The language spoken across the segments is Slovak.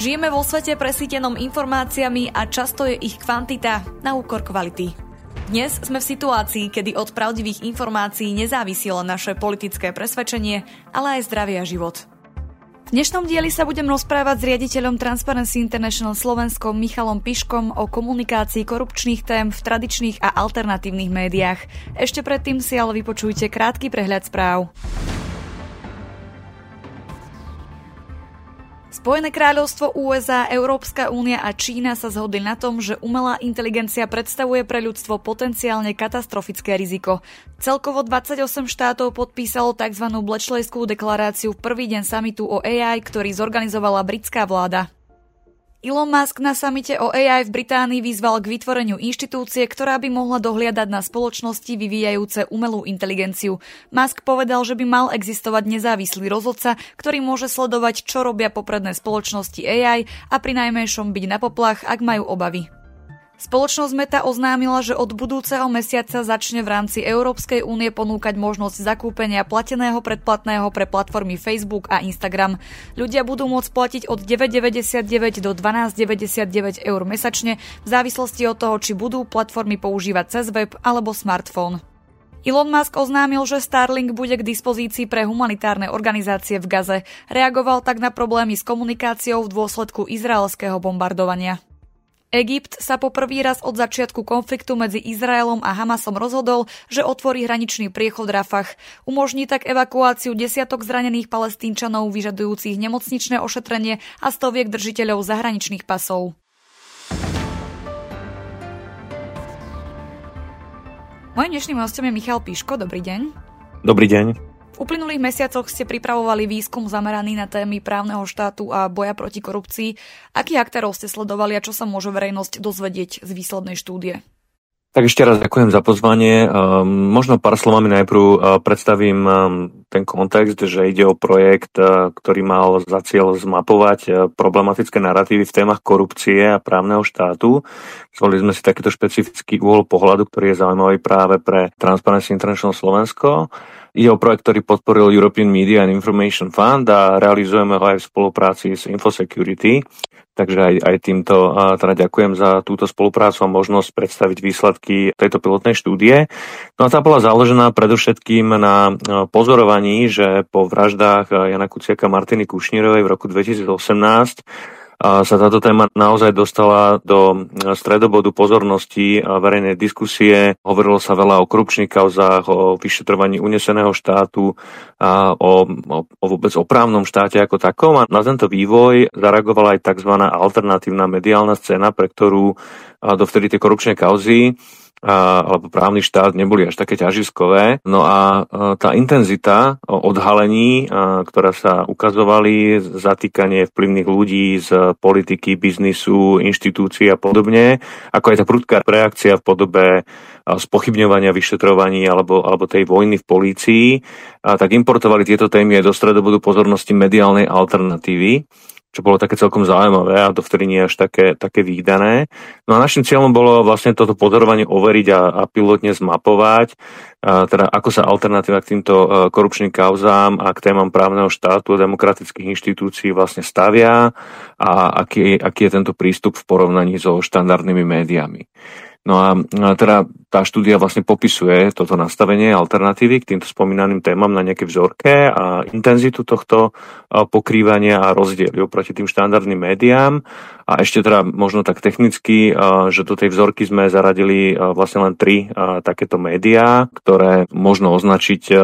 Žijeme vo svete presítenom informáciami a často je ich kvantita na úkor kvality. Dnes sme v situácii, kedy od pravdivých informácií nezávisilo naše politické presvedčenie, ale aj zdravie a život. V dnešnom dieli sa budem rozprávať s riaditeľom Transparency International Slovenskom Michalom Piškom o komunikácii korupčných tém v tradičných a alternatívnych médiách. Ešte predtým si ale vypočujte krátky prehľad správ. Spojené kráľovstvo USA, Európska únia a Čína sa zhodli na tom, že umelá inteligencia predstavuje pre ľudstvo potenciálne katastrofické riziko. Celkovo 28 štátov podpísalo tzv. Bletchleyskú deklaráciu v prvý deň samitu o AI, ktorý zorganizovala britská vláda. Elon Musk na samite o AI v Británii vyzval k vytvoreniu inštitúcie, ktorá by mohla dohliadať na spoločnosti vyvíjajúce umelú inteligenciu. Musk povedal, že by mal existovať nezávislý rozhodca, ktorý môže sledovať, čo robia popredné spoločnosti AI a pri najmenšom byť na poplach, ak majú obavy. Spoločnosť Meta oznámila, že od budúceho mesiaca začne v rámci Európskej únie ponúkať možnosť zakúpenia plateného predplatného pre platformy Facebook a Instagram. Ľudia budú môcť platiť od 9,99 do 12,99 eur mesačne v závislosti od toho, či budú platformy používať cez web alebo smartfón. Elon Musk oznámil, že Starlink bude k dispozícii pre humanitárne organizácie v Gaze. Reagoval tak na problémy s komunikáciou v dôsledku izraelského bombardovania. Egypt sa po prvý raz od začiatku konfliktu medzi Izraelom a Hamasom rozhodol, že otvorí hraničný priechod Rafah. Umožní tak evakuáciu desiatok zranených palestínčanov vyžadujúcich nemocničné ošetrenie a stoviek držiteľov zahraničných pasov. Mojím dnešným hostom je Michal Píško. Dobrý deň. Dobrý deň uplynulých mesiacoch ste pripravovali výskum zameraný na témy právneho štátu a boja proti korupcii. Akých aktérov ste sledovali a čo sa môže verejnosť dozvedieť z výslednej štúdie? Tak ešte raz ďakujem za pozvanie. Um, možno pár slovami najprv uh, predstavím um, ten kontext, že ide o projekt, uh, ktorý mal za cieľ zmapovať uh, problematické narratívy v témach korupcie a právneho štátu. Zvolili sme si takýto špecifický úhol pohľadu, ktorý je zaujímavý práve pre Transparency International Slovensko. Ide o projekt, ktorý podporil European Media and Information Fund a realizujeme ho aj v spolupráci s Infosecurity. Takže aj, aj týmto teda ďakujem za túto spoluprácu a možnosť predstaviť výsledky tejto pilotnej štúdie. No a tá bola založená predovšetkým na pozorovaní, že po vraždách Jana Kuciaka a Martiny Kušnírovej v roku 2018 sa táto téma naozaj dostala do stredobodu pozornosti verejnej diskusie. Hovorilo sa veľa o korupčných kauzách, o vyšetrovaní uneseného štátu, a o, o vôbec o právnom štáte ako takom. A na tento vývoj zareagovala aj tzv. alternatívna mediálna scéna, pre ktorú dovtedy tie korupčné kauzy alebo právny štát neboli až také ťažiskové. No a tá intenzita odhalení, ktorá sa ukazovali, zatýkanie vplyvných ľudí z politiky, biznisu, inštitúcií a podobne, ako aj tá prudká reakcia v podobe spochybňovania vyšetrovaní alebo, alebo tej vojny v polícii, tak importovali tieto témy aj do stredobodu pozornosti mediálnej alternatívy čo bolo také celkom zaujímavé a dovtedy nie až také, také výdané. No a našim cieľom bolo vlastne toto pozorovanie overiť a, a pilotne zmapovať, a teda ako sa alternatíva k týmto e, korupčným kauzám a k témam právneho štátu a demokratických inštitúcií vlastne stavia a aký, aký je tento prístup v porovnaní so štandardnými médiami. No a teda tá štúdia vlastne popisuje toto nastavenie alternatívy k týmto spomínaným témam na nejaké vzorke a intenzitu tohto pokrývania a rozdiely oproti tým štandardným médiám. A ešte teda možno tak technicky, že do tej vzorky sme zaradili vlastne len tri takéto médiá, ktoré možno označiť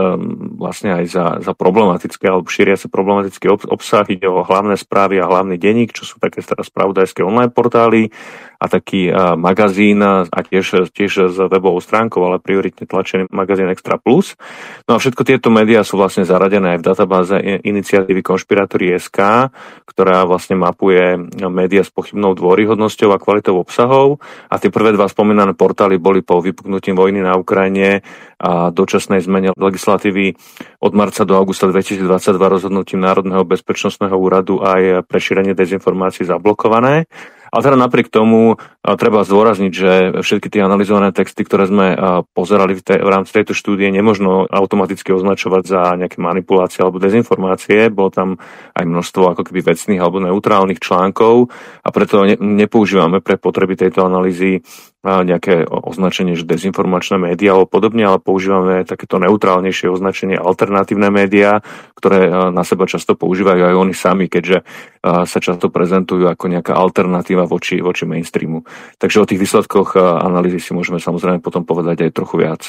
vlastne aj za, za problematické alebo šíria sa problematický obsah. Ide o hlavné správy a hlavný denník, čo sú také teda spravodajské online portály a taký magazín a tiež, tiež s webovou stránkou, ale prioritne tlačený magazín Extra Plus. No a všetko tieto médiá sú vlastne zaradené aj v databáze iniciatívy Konšpirátory SK, ktorá vlastne mapuje médiá s pochybnou dôryhodnosťou a kvalitou obsahov. A tie prvé dva spomínané portály boli po vypuknutí vojny na Ukrajine a dočasnej zmene legislatívy od marca do augusta 2022 rozhodnutím Národného bezpečnostného úradu aj pre šírenie dezinformácií zablokované. Ale teda napriek tomu treba zdôrazniť, že všetky tie analyzované texty, ktoré sme pozerali v, tej, v rámci tejto štúdie, nemožno automaticky označovať za nejaké manipulácie alebo dezinformácie. Bolo tam aj množstvo ako keby vecných alebo neutrálnych článkov a preto ne, nepoužívame pre potreby tejto analýzy nejaké označenie, že dezinformačné médiá alebo podobne, ale používame takéto neutrálnejšie označenie alternatívne médiá, ktoré na seba často používajú aj oni sami, keďže sa často prezentujú ako nejaká alternatíva voči, voči mainstreamu. Takže o tých výsledkoch analýzy si môžeme samozrejme potom povedať aj trochu viac.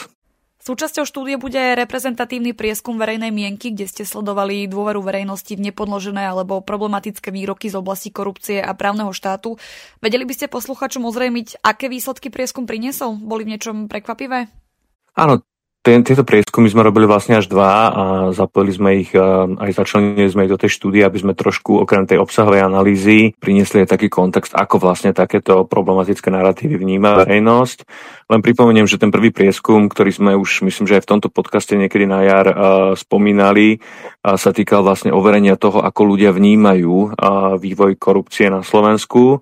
Súčasťou štúdie bude reprezentatívny prieskum verejnej mienky, kde ste sledovali dôveru verejnosti v nepodložené alebo problematické výroky z oblasti korupcie a právneho štátu. Vedeli by ste posluchačom ozrejmiť, aké výsledky prieskum priniesol? Boli v niečom prekvapivé? Áno, ten, tieto prieskumy sme robili vlastne až dva a zapojili sme ich, aj začlenili sme ich do tej štúdie, aby sme trošku okrem tej obsahovej analýzy priniesli aj taký kontext, ako vlastne takéto problematické narratívy vníma verejnosť. Len pripomeniem, že ten prvý prieskum, ktorý sme už, myslím, že aj v tomto podcaste niekedy na jar spomínali, sa týkal vlastne overenia toho, ako ľudia vnímajú vývoj korupcie na Slovensku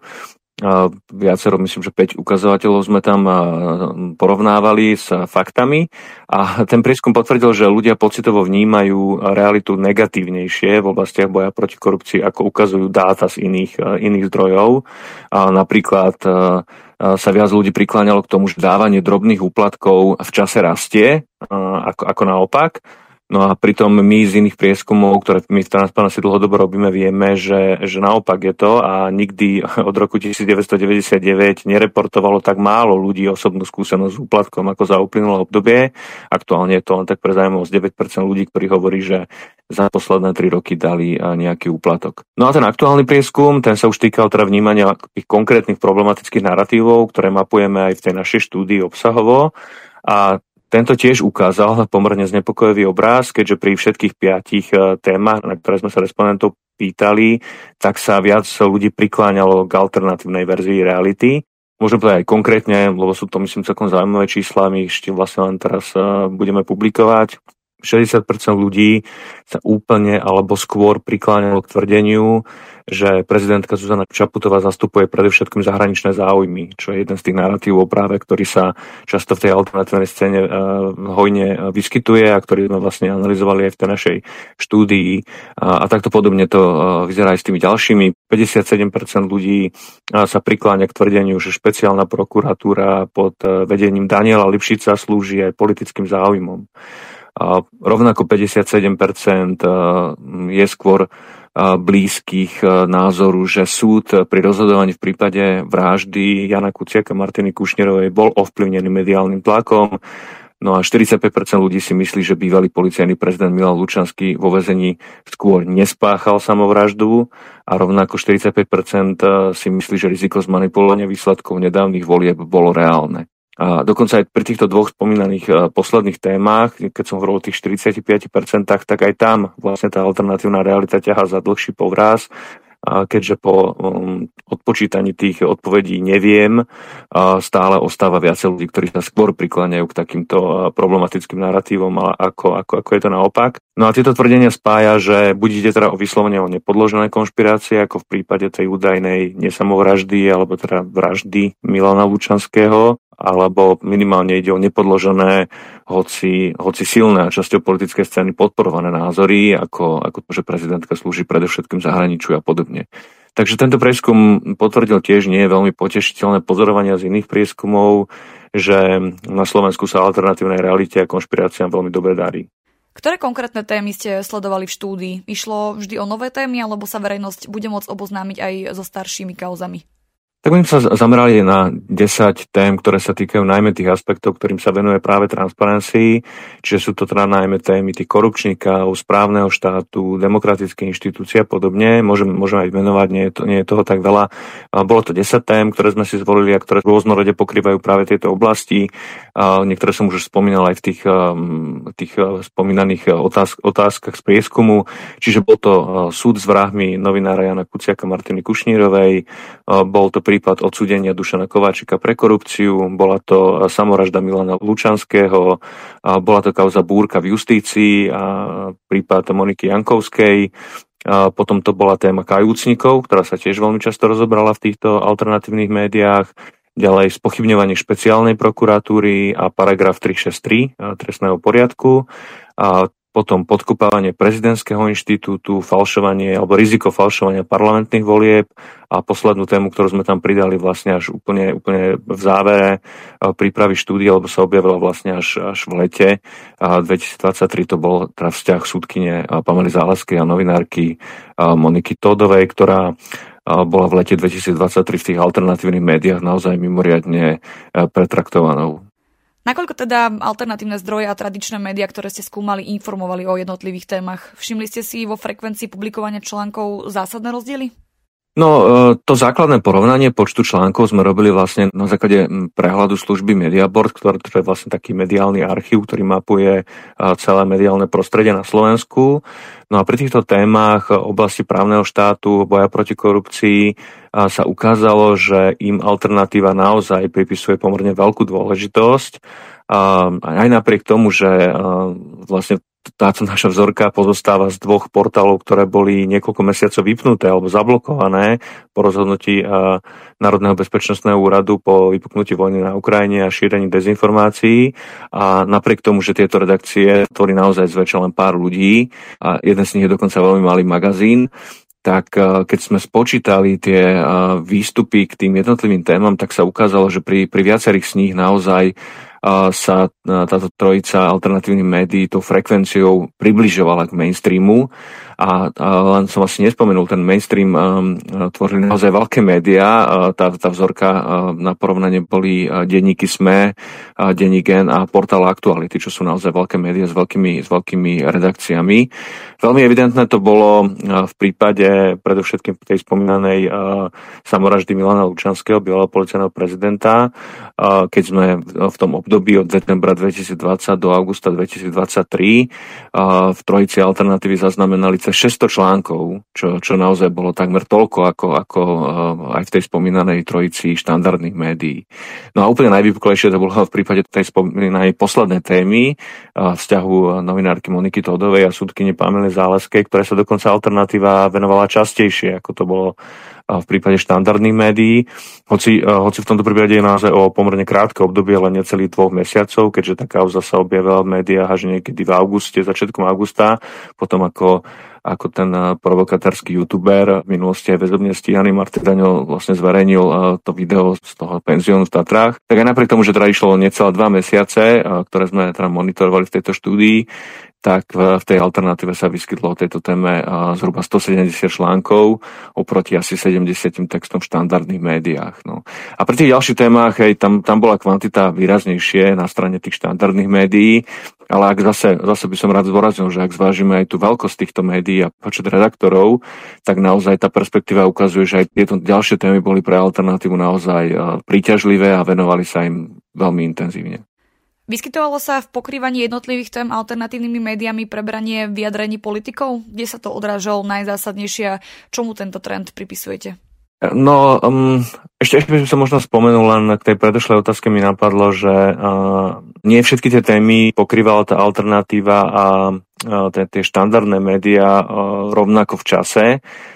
viacero, myslím, že 5 ukazovateľov sme tam porovnávali s faktami a ten prieskum potvrdil, že ľudia pocitovo vnímajú realitu negatívnejšie v oblastiach boja proti korupcii, ako ukazujú dáta z iných, iných zdrojov. Napríklad sa viac ľudí prikláňalo k tomu, že dávanie drobných úplatkov v čase rastie, ako, ako naopak No a pritom my z iných prieskumov, ktoré my v Transparency dlhodobo robíme, vieme, že, že naopak je to a nikdy od roku 1999 nereportovalo tak málo ľudí osobnú skúsenosť s úplatkom ako za uplynulé obdobie. Aktuálne je to len tak pre zaujímavosť 9% ľudí, ktorí hovorí, že za posledné 3 roky dali nejaký úplatok. No a ten aktuálny prieskum, ten sa už týkal teda vnímania tých konkrétnych problematických narratívov, ktoré mapujeme aj v tej našej štúdii obsahovo. A tento tiež ukázal pomerne znepokojivý obráz, keďže pri všetkých piatich e, témach, na ktoré sme sa respondentov pýtali, tak sa viac ľudí prikláňalo k alternatívnej verzii reality. Môžem povedať aj konkrétne, lebo sú to myslím celkom zaujímavé čísla, my ešte vlastne len teraz e, budeme publikovať. 60% ľudí sa úplne alebo skôr prikláňalo k tvrdeniu, že prezidentka Zuzana Čaputová zastupuje predovšetkým zahraničné záujmy, čo je jeden z tých narratívov práve, ktorý sa často v tej alternatívnej scéne uh, hojne vyskytuje a ktorý sme vlastne analyzovali aj v tej našej štúdii. A, a takto podobne to uh, vyzerá aj s tými ďalšími. 57% ľudí sa prikláňa k tvrdeniu, že špeciálna prokuratúra pod vedením Daniela Lipšica slúži aj politickým záujmom. A rovnako 57% je skôr blízkych e, názoru, že súd pri rozhodovaní v prípade vraždy Jana Kuciaka Martiny Kušnerovej bol ovplyvnený mediálnym tlakom. No a 45% ľudí si myslí, že bývalý policajný prezident Milan Lučanský vo vezení skôr nespáchal samovraždu a rovnako 45% e, si myslí, že riziko zmanipulovania výsledkov nedávnych volieb bolo reálne. A dokonca aj pri týchto dvoch spomínaných e, posledných témach, keď som hovoril o tých 45%, tak aj tam vlastne tá alternatívna realita ťaha za dlhší povraz keďže po um, odpočítaní tých odpovedí neviem, stále ostáva viacej ľudí, ktorí sa skôr prikláňajú k takýmto problematickým narratívom, ale ako, ako, ako je to naopak. No a tieto tvrdenia spája, že budete teda o vyslovene o nepodložené konšpirácie, ako v prípade tej údajnej nesamovraždy alebo teda vraždy Milana Lučanského, alebo minimálne ide o nepodložené, hoci, hoci silné a časťou politické scény podporované názory, ako, ako to, že prezidentka slúži predovšetkým zahraničiu a podobne. Takže tento prieskum potvrdil tiež nie je veľmi potešiteľné pozorovania z iných prieskumov, že na Slovensku sa alternatívnej realite a konšpiráciám veľmi dobre darí. Ktoré konkrétne témy ste sledovali v štúdii? Išlo vždy o nové témy, alebo sa verejnosť bude môcť oboznámiť aj so staršími kauzami? Tak my sa zamerali na 10 tém, ktoré sa týkajú najmä tých aspektov, ktorým sa venuje práve Transparency, čiže sú to teda najmä témy tých korupčníkov, správneho štátu, demokratické inštitúcie a podobne. Môžem, môžem aj menovať, nie je, to, nie je toho tak veľa. Bolo to 10 tém, ktoré sme si zvolili a ktoré rôznorode pokrývajú práve tieto oblasti. Niektoré som už spomínal aj v tých, tých spomínaných otázk, otázkach z prieskumu. Čiže bol to súd s vrahmi novinára Jana Kuciaka Martiny Kušnírovej, bol to prípad odsudenia Dušana Kováčika pre korupciu, bola to samoražda Milana Lučanského, bola to kauza búrka v justícii a prípad Moniky Jankovskej, Potom to bola téma kajúcnikov, ktorá sa tiež veľmi často rozobrala v týchto alternatívnych médiách. Ďalej spochybňovanie špeciálnej prokuratúry a paragraf 363 trestného poriadku. A potom podkopávanie prezidentského inštitútu, falšovanie alebo riziko falšovania parlamentných volieb a poslednú tému, ktorú sme tam pridali vlastne až úplne, úplne v závere e, prípravy štúdie, alebo sa objavila vlastne až, až v lete 2023 to bol teda vzťah súdkyne Pamely Záleskej a novinárky Moniky Todovej, ktorá bola v lete 2023 v tých alternatívnych médiách naozaj mimoriadne e, pretraktovanou. Nakoľko teda alternatívne zdroje a tradičné médiá, ktoré ste skúmali, informovali o jednotlivých témach? Všimli ste si vo frekvencii publikovania článkov zásadné rozdiely? No, e, to základné porovnanie počtu článkov sme robili vlastne na základe prehľadu služby Mediaboard, ktorý to je vlastne taký mediálny archív, ktorý mapuje e, celé mediálne prostredie na Slovensku. No a pri týchto témach oblasti právneho štátu, boja proti korupcii e, sa ukázalo, že im alternatíva naozaj pripisuje pomerne veľkú dôležitosť. Aj napriek tomu, že vlastne táto naša vzorka pozostáva z dvoch portálov, ktoré boli niekoľko mesiacov vypnuté alebo zablokované po rozhodnutí Národného bezpečnostného úradu po vypuknutí vojny na Ukrajine a šírení dezinformácií. A napriek tomu, že tieto redakcie tvorí naozaj zväčša len pár ľudí a jeden z nich je dokonca veľmi malý magazín, tak keď sme spočítali tie výstupy k tým jednotlivým témam, tak sa ukázalo, že pri, pri viacerých z nich naozaj sa táto trojica alternatívnych médií tou frekvenciou približovala k mainstreamu a, a len som asi nespomenul, ten mainstream um, tvorili naozaj veľké médiá, uh, tá, tá vzorka uh, na porovnanie boli uh, denníky SME, uh, denník Gen a portál Aktuality, čo sú naozaj veľké médiá s veľkými, s veľkými redakciami. Veľmi evidentné to bolo uh, v prípade predovšetkým tej spomínanej uh, samoraždy Milana Lučanského, bývalého policajného prezidenta, uh, keď sme v tom období od decembra 2020 do augusta 2023 uh, v trojici alternatívy zaznamenali cez 600 článkov, čo, čo naozaj bolo takmer toľko ako, ako uh, aj v tej spomínanej trojici štandardných médií. No a úplne najvypuklejšie to bolo v prípade tej spomínanej poslednej témy uh, vzťahu novinárky Moniky Todovej a súdkyne Pamely Záleskej, ktoré sa dokonca alternatíva venovala častejšie, ako to bolo v prípade štandardných médií, hoci, hoci v tomto prípade je naozaj o pomerne krátke obdobie, len necelých dvoch mesiacov, keďže tá kauza sa objavila v médiách až niekedy v auguste, začiatkom augusta, potom ako ako ten eh, provokatársky youtuber v minulosti aj väzobne stíhaný Martin Daňo vlastne zverejnil eh, to video z toho penziónu v Tatrách. Tak aj napriek tomu, že teda išlo necelé dva mesiace, ktoré sme teda monitorovali v tejto štúdii, tak v tej alternatíve sa vyskytlo o tejto téme zhruba 170 článkov oproti asi 70 textom v štandardných médiách. No. A pri tých ďalších témach, hej, tam, tam bola kvantita výraznejšie na strane tých štandardných médií, ale ak zase, zase by som rád zdôraznil, že ak zvážime aj tú veľkosť týchto médií a počet redaktorov, tak naozaj tá perspektíva ukazuje, že aj tieto ďalšie témy boli pre alternatívu naozaj príťažlivé a venovali sa im veľmi intenzívne. Vyskytovalo sa v pokrývaní jednotlivých tém alternatívnymi médiami prebranie vyjadrení politikov? Kde sa to odrážalo najzásadnejšie? Čomu tento trend pripisujete? No, um, ešte, ešte by som možno spomenul len k tej predošlej otázke mi napadlo, že uh, nie všetky tie témy pokrývala tá alternatíva a uh, tie, tie štandardné médiá uh, rovnako v čase.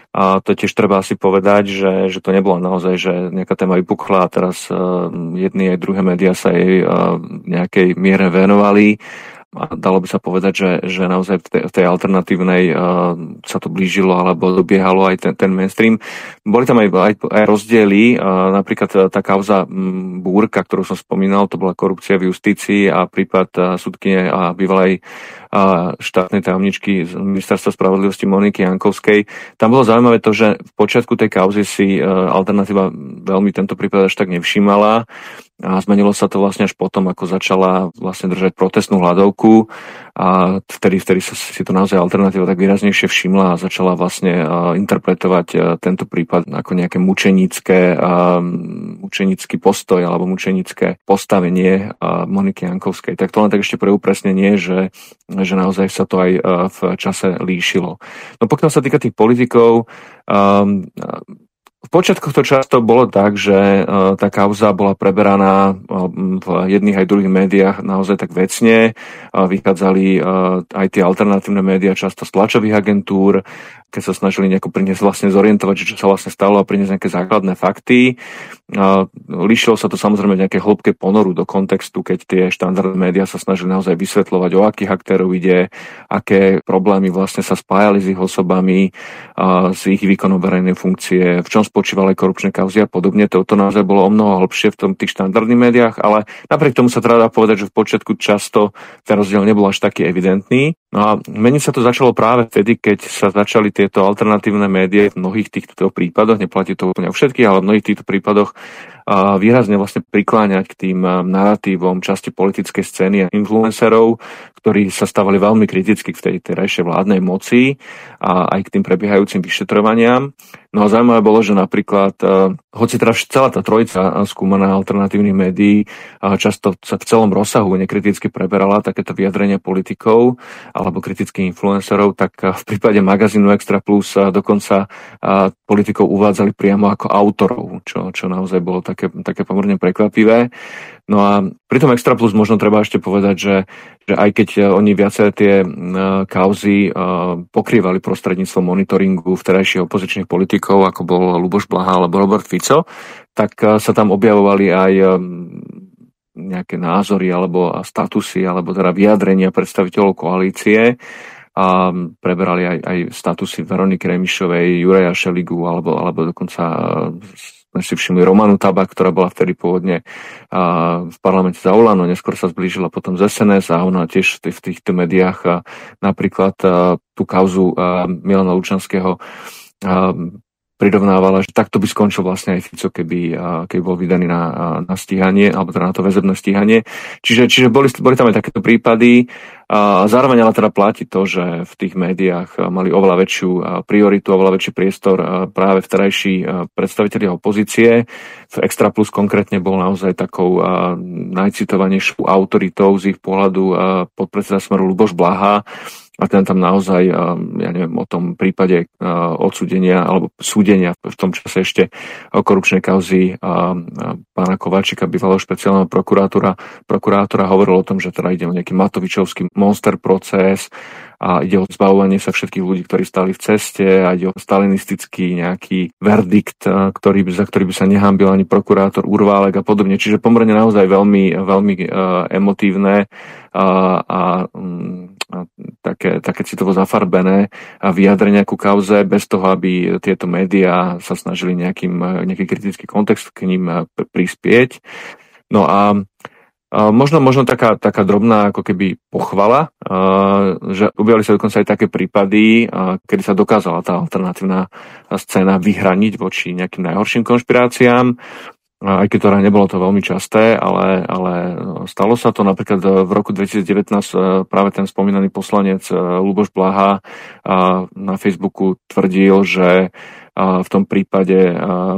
A to tiež treba asi povedať, že, že to nebolo naozaj, že nejaká téma vypukla a teraz uh, jedny aj druhé médiá sa jej uh, nejakej miere venovali a dalo by sa povedať, že, že naozaj v tej, tej alternatívnej uh, sa to blížilo alebo dobiehalo aj ten, ten mainstream. Boli tam aj, aj, aj rozdiely, uh, napríklad tá kauza Búrka, ktorú som spomínal, to bola korupcia v justícii a prípad uh, súdkyne a bývalej štátnej tajomničky z ministerstva spravodlivosti Moniky Jankovskej. Tam bolo zaujímavé to, že v počiatku tej kauzy si uh, alternatíva veľmi tento prípad až tak nevšímala a zmenilo sa to vlastne až potom, ako začala vlastne držať protestnú hľadovku a vtedy, vtedy sa si to naozaj alternatíva tak výraznejšie všimla a začala vlastne interpretovať tento prípad ako nejaké mučenické, mučenický postoj alebo mučenické postavenie Moniky Jankovskej. Tak to len tak ešte pre upresnenie, že, že naozaj sa to aj v čase líšilo. No pokiaľ sa týka tých politikov, um, v počiatkoch to často bolo tak, že e, tá kauza bola preberaná e, v jedných aj druhých médiách naozaj tak vecne. Vychádzali e, aj tie alternatívne médiá často z tlačových agentúr, keď sa snažili nejako priniesť vlastne zorientovať, čo sa vlastne stalo a priniesť nejaké základné fakty. Líšilo sa to samozrejme v nejaké hĺbke ponoru do kontextu, keď tie štandardné médiá sa snažili naozaj vysvetľovať, o akých aktérov ide, aké problémy vlastne sa spájali s ich osobami, s ich výkonom verejnej funkcie, v čom spočívali korupčné kauzy a podobne. Toto naozaj bolo o mnoho hlbšie v tom tých štandardných médiách, ale napriek tomu sa treba povedať, že v počiatku často ten rozdiel nebol až taký evidentný. No a meniť sa to začalo práve vtedy, keď sa začali tieto alternatívne médiá v mnohých týchto prípadoch, neplatí to úplne o všetkých, ale v mnohých týchto prípadoch výrazne vlastne prikláňať k tým narratívom časti politickej scény a influencerov, ktorí sa stávali veľmi kriticky v tej terajšej vládnej moci a aj k tým prebiehajúcim vyšetrovaniam. No a zaujímavé bolo, že napríklad, hoci teda celá tá trojica skúmaná alternatívnych médií často sa v celom rozsahu nekriticky preberala takéto vyjadrenia politikov alebo kritických influencerov, tak v prípade magazínu Extra Plus dokonca politikov uvádzali priamo ako autorov, čo, čo naozaj bolo tak také, také pomerne prekvapivé. No a pri tom Extra Plus možno treba ešte povedať, že, že aj keď e, oni viaceré tie uh, kauzy uh, pokrývali prostredníctvom monitoringu vterajších opozičných politikov, ako bol Luboš Blaha alebo Robert Fico, tak sa tam objavovali aj nejaké názory alebo statusy, alebo teda vyjadrenia predstaviteľov koalície a preberali aj, aj statusy Veroniky Remišovej, Juraja Šeligu alebo, alebo dokonca sme si všimli Romanu Taba, ktorá bola vtedy pôvodne v parlamente za Olano, neskôr sa zblížila potom z SNS a ona tiež v týchto médiách napríklad tú kauzu Milana Lučanského prirovnávala, že takto by skončil vlastne aj Fico, keby, keby bol vydaný na, na stíhanie, alebo teda na to väzebné stíhanie. Čiže, čiže boli, boli tam aj takéto prípady. A zároveň ale teda platí to, že v tých médiách mali oveľa väčšiu prioritu, oveľa väčší priestor práve vterajší predstaviteľi opozície. V Extra Plus konkrétne bol naozaj takou najcitovanejšou autoritou z ich pohľadu podpredseda Smeru Luboš Blaha, a ten tam naozaj, ja neviem, o tom prípade odsúdenia alebo súdenia v tom čase ešte korupčnej kauzy pána Kováčika, bývalého špeciálneho prokurátora, prokurátora hovoril o tom, že teda ide o nejaký Matovičovský monster proces, a ide o zbavovanie sa všetkých ľudí, ktorí stali v ceste a ide o stalinistický nejaký verdikt, ktorý, za ktorý by sa nehambil ani prokurátor Urválek a podobne. Čiže pomerne naozaj veľmi, veľmi emotívne a, a, mm, také, také citovo zafarbené vyjadrenia ku kauze bez toho, aby tieto médiá sa snažili nejakým, nejaký kritický kontext k ním prispieť. No a Možno, možno taká, taká drobná ako keby pochvala, že objavili sa dokonca aj také prípady, kedy sa dokázala tá alternatívna scéna vyhraniť voči nejakým najhorším konšpiráciám, aj keď teda nebolo to veľmi časté, ale, ale stalo sa to napríklad v roku 2019 práve ten spomínaný poslanec Luboš Blaha na Facebooku tvrdil, že v tom prípade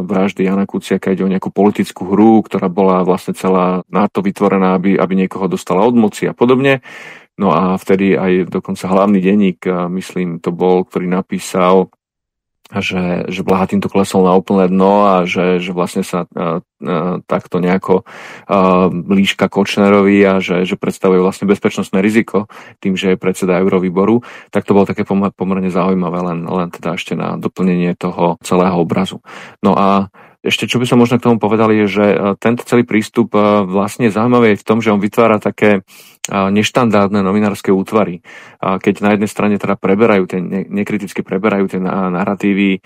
vraždy Jana Kuciaka ide o nejakú politickú hru, ktorá bola vlastne celá na to vytvorená, aby, aby niekoho dostala od moci a podobne. No a vtedy aj dokonca hlavný denník, myslím, to bol, ktorý napísal, že, že Blaha týmto klesol na úplné dno a že, že vlastne sa uh, uh, takto nejako uh, blížka Kočnerovi a že, že predstavuje vlastne bezpečnostné riziko tým, že je predseda Eurovýboru, tak to bolo také pomerne zaujímavé, len, len teda ešte na doplnenie toho celého obrazu. No a ešte čo by som možno k tomu povedal je, že tento celý prístup vlastne je zaujímavý aj v tom, že on vytvára také neštandardné novinárske útvary. Keď na jednej strane teda preberajú, tie, nekriticky preberajú tie narratívy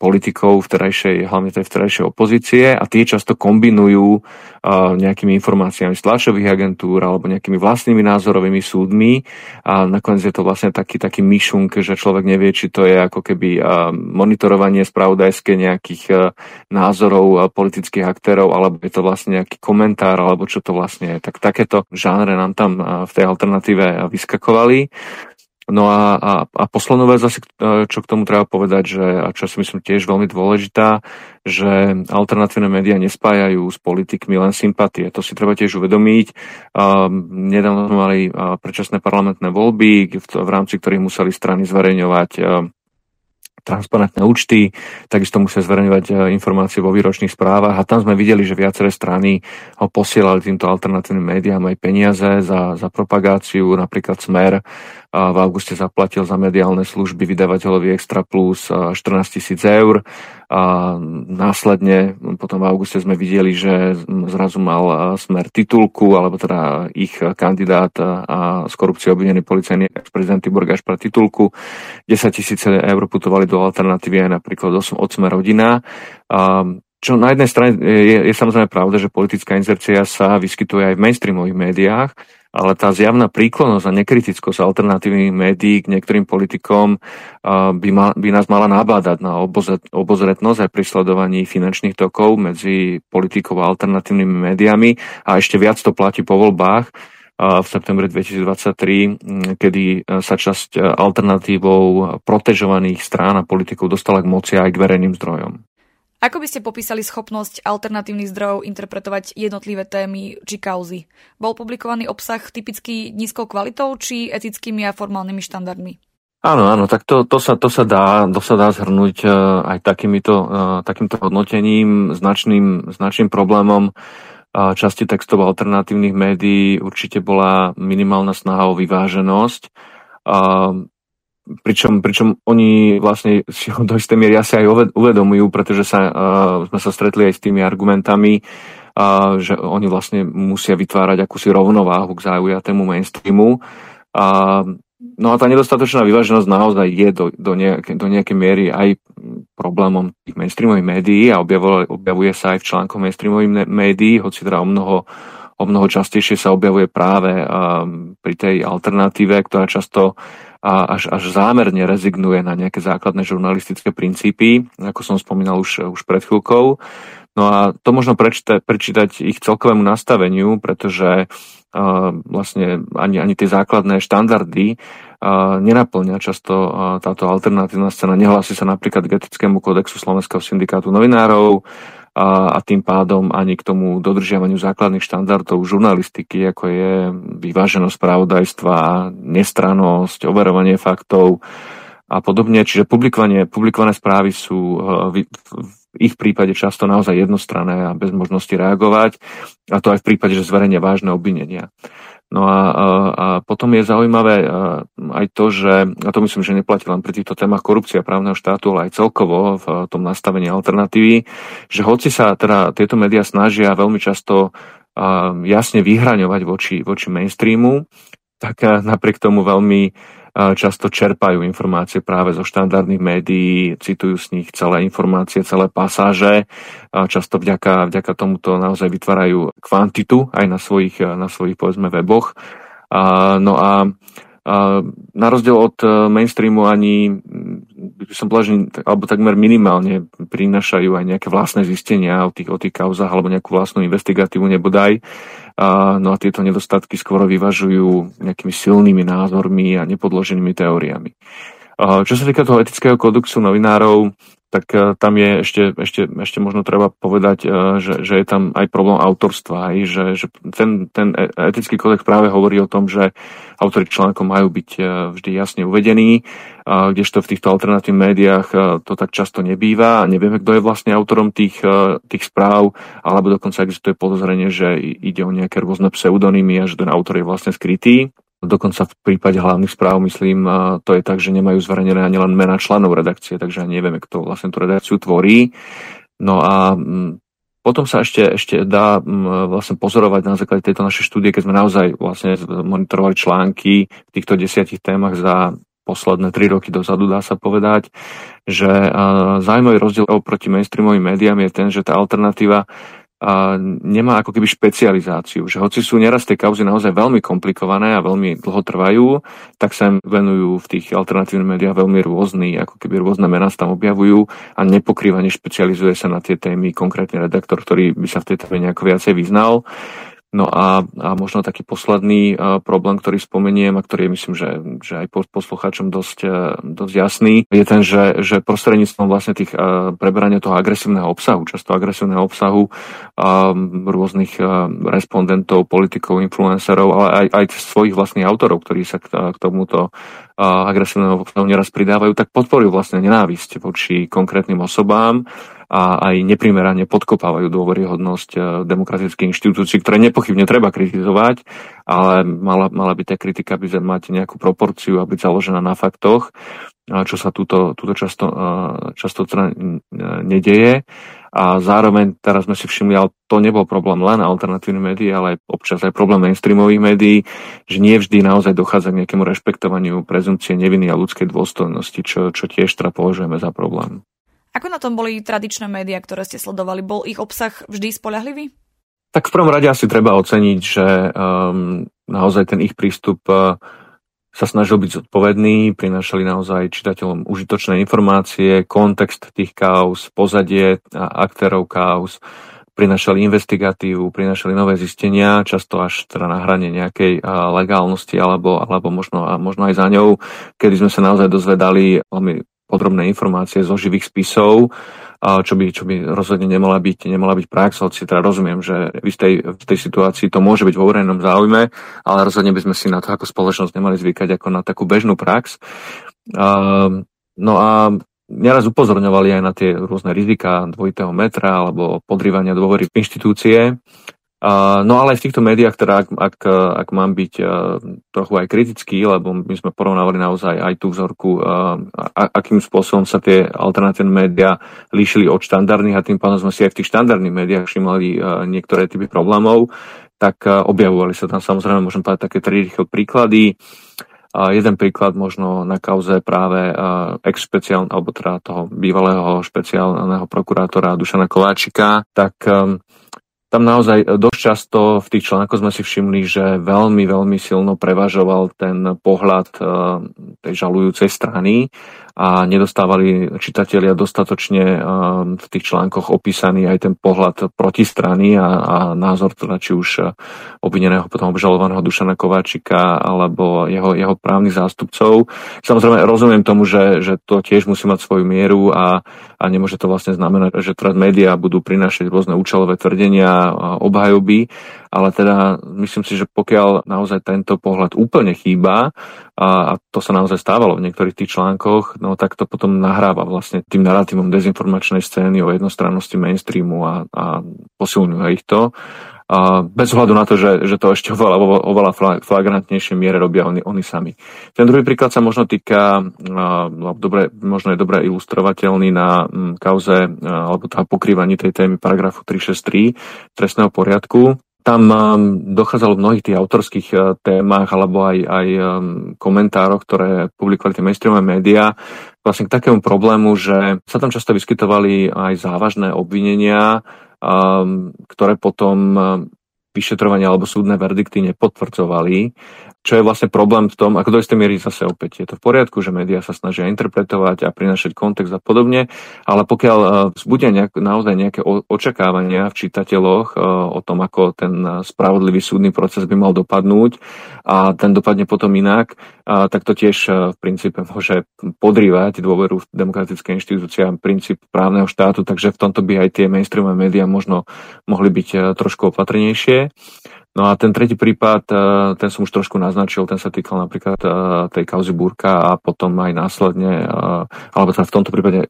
politikov vterajšej, hlavne tej vterajšej opozície a tie často kombinujú uh, nejakými informáciami z tlačových agentúr alebo nejakými vlastnými názorovými súdmi a nakoniec je to vlastne taký, taký myšunk, že človek nevie, či to je ako keby uh, monitorovanie spravodajské nejakých uh, názorov uh, politických aktérov alebo je to vlastne nejaký komentár alebo čo to vlastne je. Tak takéto žánre nám tam uh, v tej alternatíve vyskakovali. No a, a, a poslednú vec asi, e, čo k tomu treba povedať, že, a čo si myslím tiež veľmi dôležitá, že alternatívne médiá nespájajú s politikmi len sympatie. To si treba tiež uvedomiť. Nedávno sme mali predčasné parlamentné voľby, v, v rámci ktorých museli strany zverejňovať transparentné účty, takisto musia zverejňovať e, informácie vo výročných správach. A tam sme videli, že viaceré strany ho posielali týmto alternatívnym médiám aj peniaze za, za propagáciu, napríklad Smer a v auguste zaplatil za mediálne služby vydavateľovi Extra Plus 14 tisíc eur a následne potom v auguste sme videli, že zrazu mal Smer titulku, alebo teda ich kandidát a z korupcie obvinený policajný ex-prezident Tibor Gašpar titulku. 10 tisíce eur putovali do alternatívy aj napríklad od Smer rodina. A čo na jednej strane je, je samozrejme pravda, že politická inzercia sa vyskytuje aj v mainstreamových médiách, ale tá zjavná príklonosť a nekritickosť alternatívnych médií k niektorým politikom by, ma, by nás mala nabádať na obozretnosť aj pri sledovaní finančných tokov medzi politikou a alternatívnymi médiami a ešte viac to platí po voľbách v septembri 2023, kedy sa časť alternatívou protežovaných strán a politikov dostala k moci aj k verejným zdrojom. Ako by ste popísali schopnosť alternatívnych zdrojov interpretovať jednotlivé témy či kauzy? Bol publikovaný obsah typicky nízkou kvalitou či etickými a formálnymi štandardmi? Áno, áno, tak to, to, sa, to, sa, dá, to sa dá zhrnúť uh, aj takýmito, uh, takýmto hodnotením. Značným, značným problémom uh, časti textov alternatívnych médií určite bola minimálna snaha o vyváženosť. Pričom, pričom oni vlastne si ho do istej miery asi aj uvedomujú, pretože sa, uh, sme sa stretli aj s tými argumentami, uh, že oni vlastne musia vytvárať akúsi rovnováhu k zaujatému mainstreamu. Uh, no a tá nedostatočná vyváženosť naozaj je do, do, nejaké, do nejakej miery aj problémom tých mainstreamových médií a objavuje, sa aj v článkoch mainstreamových médií, hoci teda o mnoho, o mnoho častejšie sa objavuje práve uh, pri tej alternatíve, ktorá často a až, až zámerne rezignuje na nejaké základné žurnalistické princípy, ako som spomínal už, už pred chvíľkou. No a to možno prečítať, prečítať ich celkovému nastaveniu, pretože uh, vlastne ani, ani tie základné štandardy uh, nenaplňa často uh, táto alternatívna scéna. Nehlási sa napríklad k etickému kodexu Slovenského syndikátu novinárov, a, a tým pádom ani k tomu dodržiavaniu základných štandardov žurnalistiky, ako je vyváženosť spravodajstva, nestranosť, overovanie faktov a podobne. Čiže publikovanie, publikované správy sú e, v, v ich prípade často naozaj jednostranné a bez možnosti reagovať, a to aj v prípade, že zverejnia vážne obvinenia. No a, a, potom je zaujímavé aj to, že, a to myslím, že neplatí len pri týchto témach korupcia právneho štátu, ale aj celkovo v tom nastavení alternatívy, že hoci sa teda tieto médiá snažia veľmi často jasne vyhraňovať voči, voči mainstreamu, tak napriek tomu veľmi často čerpajú informácie práve zo štandardných médií, citujú z nich celé informácie, celé pasáže. Často vďaka, vďaka tomuto naozaj vytvárajú kvantitu aj na svojich, na svojich povedzme weboch. No a na rozdiel od e, mainstreamu ani by som povedal, alebo takmer minimálne prinášajú aj nejaké vlastné zistenia o tých, o tých kauzách alebo nejakú vlastnú investigatívu nebodaj. A, no a tieto nedostatky skôr vyvažujú nejakými silnými názormi a nepodloženými teóriami. A, čo sa týka toho etického kodexu novinárov, tak uh, tam je ešte, ešte, ešte možno treba povedať, uh, že, že je tam aj problém autorstva, aj, že, že ten, ten e, etický kodex práve hovorí o tom, že autory článkov majú byť vždy jasne uvedení, kdežto v týchto alternatívnych médiách to tak často nebýva a nevieme, kto je vlastne autorom tých, tých správ, alebo dokonca existuje podozrenie, že ide o nejaké rôzne pseudonymy a že ten autor je vlastne skrytý. Dokonca v prípade hlavných správ, myslím, to je tak, že nemajú zverejnené ani len mena členov redakcie, takže nevieme, kto vlastne tú redakciu tvorí. No a mm, potom sa ešte, ešte dá mm, vlastne pozorovať na základe tejto našej štúdie, keď sme naozaj vlastne monitorovali články v týchto desiatich témach za posledné tri roky dozadu, dá sa povedať, že zaujímavý rozdiel oproti mainstreamovým médiám je ten, že tá alternatíva a nemá ako keby špecializáciu. Že hoci sú neraz tie kauzy naozaj veľmi komplikované a veľmi dlho trvajú, tak sa venujú v tých alternatívnych médiách veľmi rôzny, ako keby rôzne mená sa tam objavujú a nepokrývane špecializuje sa na tie témy konkrétny redaktor, ktorý by sa v tej téme nejako viacej vyznal. No a, a možno taký posledný uh, problém, ktorý spomeniem a ktorý je myslím, že, že aj poslucháčom dosť, uh, dosť jasný, je ten, že, že prostredníctvom vlastne tých uh, preberania toho agresívneho obsahu, často agresívneho obsahu uh, rôznych uh, respondentov, politikov, influencerov, ale aj, aj svojich vlastných autorov, ktorí sa k, tomuto agresívneho obsahu neraz pridávajú, tak podporujú vlastne nenávisť voči konkrétnym osobám a aj neprimerane podkopávajú dôveryhodnosť e, demokratických inštitúcií, ktoré nepochybne treba kritizovať, ale mala, mala by tá kritika by mať nejakú proporciu a byť založená na faktoch, čo sa túto, túto často, e, často teda nedeje. A zároveň teraz sme si všimli, ale to nebol problém len alternatívnych médií, ale občas aj problém mainstreamových médií, že nie vždy naozaj dochádza k nejakému rešpektovaniu prezumcie neviny a ľudskej dôstojnosti, čo, čo tiež teda považujeme za problém. Ako na tom boli tradičné médiá, ktoré ste sledovali? Bol ich obsah vždy spolahlivý? Tak v prvom rade asi treba oceniť, že um, naozaj ten ich prístup uh, sa snažil byť zodpovedný, prinašali naozaj čitateľom užitočné informácie, kontext tých kauz, pozadie a aktérov kauz, prinašali investigatívu, prinašali nové zistenia, často až teda na hrane nejakej legálnosti alebo, alebo možno, možno aj za ňou, kedy sme sa naozaj dozvedali veľmi podrobné informácie zo živých spisov, čo by, čo by rozhodne nemala byť, nemala byť prax, hoci teda rozumiem, že v tej, v tej situácii to môže byť vo verejnom záujme, ale rozhodne by sme si na to ako spoločnosť nemali zvykať ako na takú bežnú prax. No a neraz upozorňovali aj na tie rôzne rizika dvojitého metra alebo podrývania dôvery v inštitúcie. No ale aj v týchto médiách, teda ak, ak, ak mám byť uh, trochu aj kritický, lebo my sme porovnávali naozaj aj tú vzorku, uh, a, akým spôsobom sa tie alternatívne médiá líšili od štandardných a tým pádom sme si aj v tých štandardných médiách všimali uh, niektoré typy problémov, tak objavovali sa tam samozrejme, môžem povedať také tri rýchle príklady. Uh, jeden príklad možno na kauze práve ex alebo teda toho bývalého špeciálneho prokurátora Dušana Kováčika, tak tam naozaj dosť často v tých článkoch sme si všimli, že veľmi, veľmi silno prevažoval ten pohľad eh, tej žalujúcej strany a nedostávali čitatelia dostatočne v tých článkoch opísaný aj ten pohľad protistrany a, a názor teda či už obvineného potom obžalovaného Dušana Kováčika alebo jeho, jeho právnych zástupcov. Samozrejme rozumiem tomu, že, že to tiež musí mať svoju mieru a, a nemôže to vlastne znamenať, že teraz médiá budú prinášať rôzne účelové tvrdenia a obhajoby, ale teda myslím si, že pokiaľ naozaj tento pohľad úplne chýba, a, a to sa naozaj stávalo v niektorých tých článkoch, no tak to potom nahráva vlastne tým narratívom dezinformačnej scény o jednostrannosti mainstreamu a, a posilňuje ich to. A bez ohľadu na to, že, že to ešte oveľa, oveľa flagrantnejšie miere robia oni, oni sami. Ten druhý príklad sa možno týka, no, dobre, možno je dobre ilustrovateľný na kauze alebo teda pokrývaní tej témy paragrafu 363 trestného poriadku, tam um, dochádzalo v mnohých tých autorských uh, témach alebo aj, aj um, komentároch, ktoré publikovali tie mainstreamové médiá, vlastne k takému problému, že sa tam často vyskytovali aj závažné obvinenia, um, ktoré potom vyšetrovania alebo súdne verdikty nepotvrdzovali čo je vlastne problém v tom, ako do istej miery zase opäť je to v poriadku, že médiá sa snažia interpretovať a prinašať kontext a podobne, ale pokiaľ e, vzbudia nejak, naozaj nejaké očakávania v čitateľoch e, o tom, ako ten e, spravodlivý súdny proces by mal dopadnúť a ten dopadne potom inak, tak to tiež v princípe môže podrývať dôveru v demokratické inštitúcie a princíp právneho štátu, takže v tomto by aj tie mainstreamové médiá možno mohli byť trošku opatrnejšie. No a ten tretí prípad, e, ten som už trošku naznačil, ten sa týkal napríklad e, tej kauzy Burka a potom aj následne, e, alebo teda v tomto prípade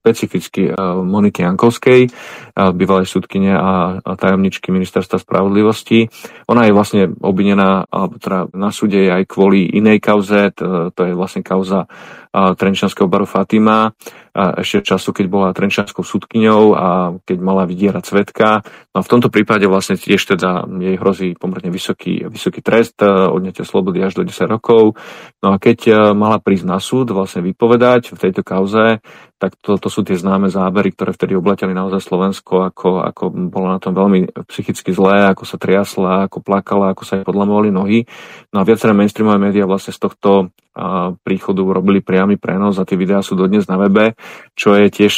špecificky Moniky Jankovskej, bývalej súdkyne a tajomničky ministerstva spravodlivosti. Ona je vlastne obvinená, teda na súde aj kvôli inej kauze, to je vlastne kauza Trenčanského baru Fatima, ešte času, keď bola Trenčanskou súdkyňou a keď mala vydierať svetka. No a v tomto prípade vlastne tiež teda jej hrozí pomerne vysoký, vysoký trest, odňatie slobody až do 10 rokov. No a keď mala prísť na súd, vlastne vypovedať v tejto kauze, tak to, to sú tie známe zábery, ktoré vtedy obleteli naozaj Slovensko, ako, ako bolo na tom veľmi psychicky zlé, ako sa triasla, ako plakala, ako sa jej podlamovali nohy. No a viaceré mainstreamové médiá vlastne z tohto a, príchodu robili priamy prenos a tie videá sú dodnes na webe. čo je tiež,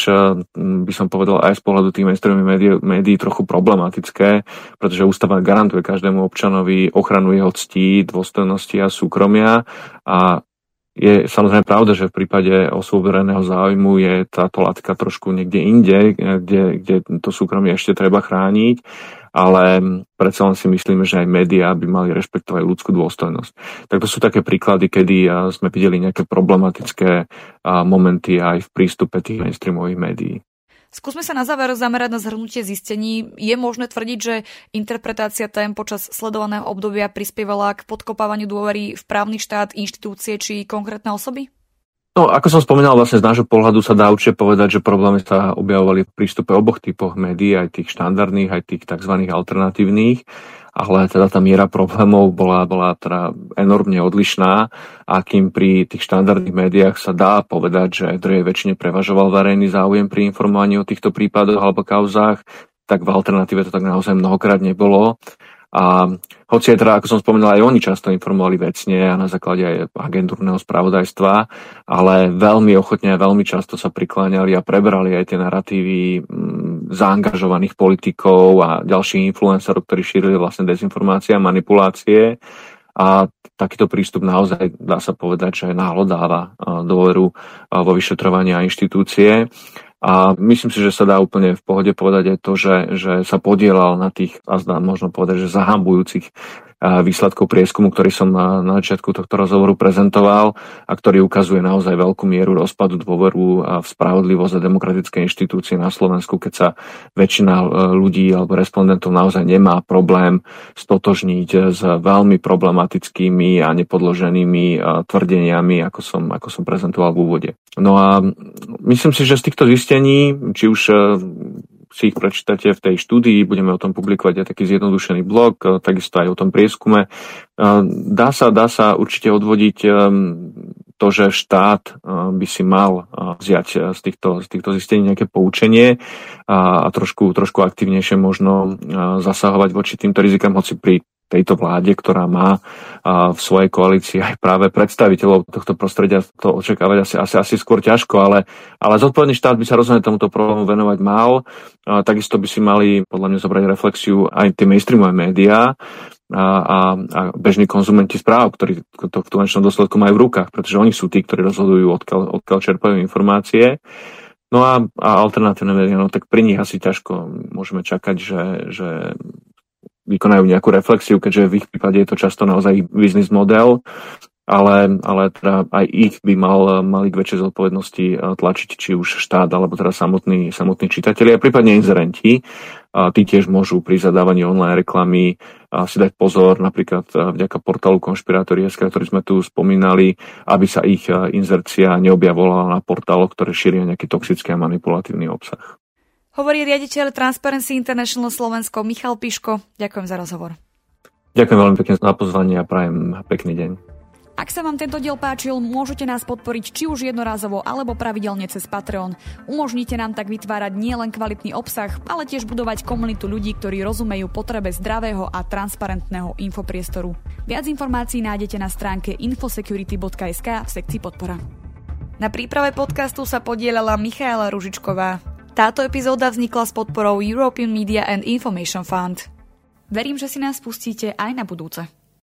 by som povedal, aj z pohľadu tých mainstreamových médií, médií trochu problematické, pretože ústava garantuje každému občanovi ochranu jeho ctí, dôstojnosti a súkromia a je samozrejme pravda, že v prípade osôb záujmu je táto látka trošku niekde inde, kde, kde to súkromie ešte treba chrániť, ale predsa len si myslíme, že aj médiá by mali rešpektovať ľudskú dôstojnosť. Tak to sú také príklady, kedy sme videli nejaké problematické momenty aj v prístupe tých mainstreamových médií. Skúsme sa na záver zamerať na zhrnutie zistení. Je možné tvrdiť, že interpretácia tém počas sledovaného obdobia prispievala k podkopávaniu dôvery v právny štát, inštitúcie či konkrétne osoby? No, ako som spomínal, vlastne z nášho pohľadu sa dá určite povedať, že problémy sa objavovali v prístupe oboch typoch médií, aj tých štandardných, aj tých tzv. alternatívnych ale teda tá miera problémov bola, bola teda enormne odlišná a kým pri tých štandardných médiách sa dá povedať, že v druhej väčšine prevažoval verejný záujem pri informovaní o týchto prípadoch alebo kauzách, tak v alternatíve to tak naozaj mnohokrát nebolo. A hoci je teda, ako som spomínal, aj oni často informovali vecne a na základe aj agentúrneho spravodajstva, ale veľmi ochotne a veľmi často sa prikláňali a prebrali aj tie narratívy mm, zaangažovaných politikov a ďalších influencerov, ktorí šírili vlastne dezinformácie a manipulácie. A takýto prístup naozaj, dá sa povedať, že náhľadáva dôveru vo vyšetrovanie a inštitúcie. A myslím si, že sa dá úplne v pohode povedať aj to, že, že sa podielal na tých, a možno povedať, že zahambujúcich výsledkov prieskumu, ktorý som na, na začiatku tohto rozhovoru prezentoval a ktorý ukazuje naozaj veľkú mieru rozpadu dôveru v spravodlivosť a demokratické inštitúcie na Slovensku, keď sa väčšina e, ľudí alebo respondentov naozaj nemá problém stotožniť s veľmi problematickými a nepodloženými e, tvrdeniami, ako som, ako som prezentoval v úvode. No a myslím si, že z týchto zistení, či už e, si ich prečítate v tej štúdii, budeme o tom publikovať aj taký zjednodušený blog, e, takisto aj o tom prieskume. E, dá sa, dá sa určite odvodiť e, to, že štát by si mal vziať z týchto, z týchto zistení nejaké poučenie a, a trošku, trošku aktívnejšie možno zasahovať voči týmto rizikám, hoci pri tejto vláde, ktorá má v svojej koalícii aj práve predstaviteľov tohto prostredia, to očakávať asi, asi, asi skôr ťažko, ale, ale zodpovedný štát by sa rozhodne tomuto problému venovať mal. Takisto by si mali podľa mňa zobrať reflexiu aj tie mainstreamové médiá, a, a, a bežní konzumenti správ, ktorí to v konečnom dôsledku majú v rukách, pretože oni sú tí, ktorí rozhodujú, odkiaľ, odkiaľ čerpajú informácie. No a, a alternatívne médiá, no tak pri nich asi ťažko môžeme čakať, že, že vykonajú nejakú reflexiu, keďže v ich prípade je to často naozaj biznis model, ale, ale teda aj ich by mal, mali k väčšej zodpovednosti eh, tlačiť či už štát, alebo teda samotní, samotní čitatelia, prípadne inzerenti. A tí tiež môžu pri zadávaní online reklamy si dať pozor, napríklad eh, vďaka portálu Konšpirátorie.sk, ktorý sme tu spomínali, aby sa ich eh, inzercia neobjavovala na portáloch, ktoré šíria nejaký toxický a manipulatívny obsah. Hovorí riaditeľ Transparency International Slovensko Michal Piško. Ďakujem za rozhovor. Ďakujem veľmi pekne za pozvanie a prajem pekný deň. Ak sa vám tento diel páčil, môžete nás podporiť či už jednorazovo alebo pravidelne cez Patreon. Umožnite nám tak vytvárať nielen kvalitný obsah, ale tiež budovať komunitu ľudí, ktorí rozumejú potrebe zdravého a transparentného infopriestoru. Viac informácií nájdete na stránke infosecurity.sk v sekcii podpora. Na príprave podcastu sa podielala Michaela Ružičková. Táto epizóda vznikla s podporou European Media and Information Fund. Verím, že si nás pustíte aj na budúce.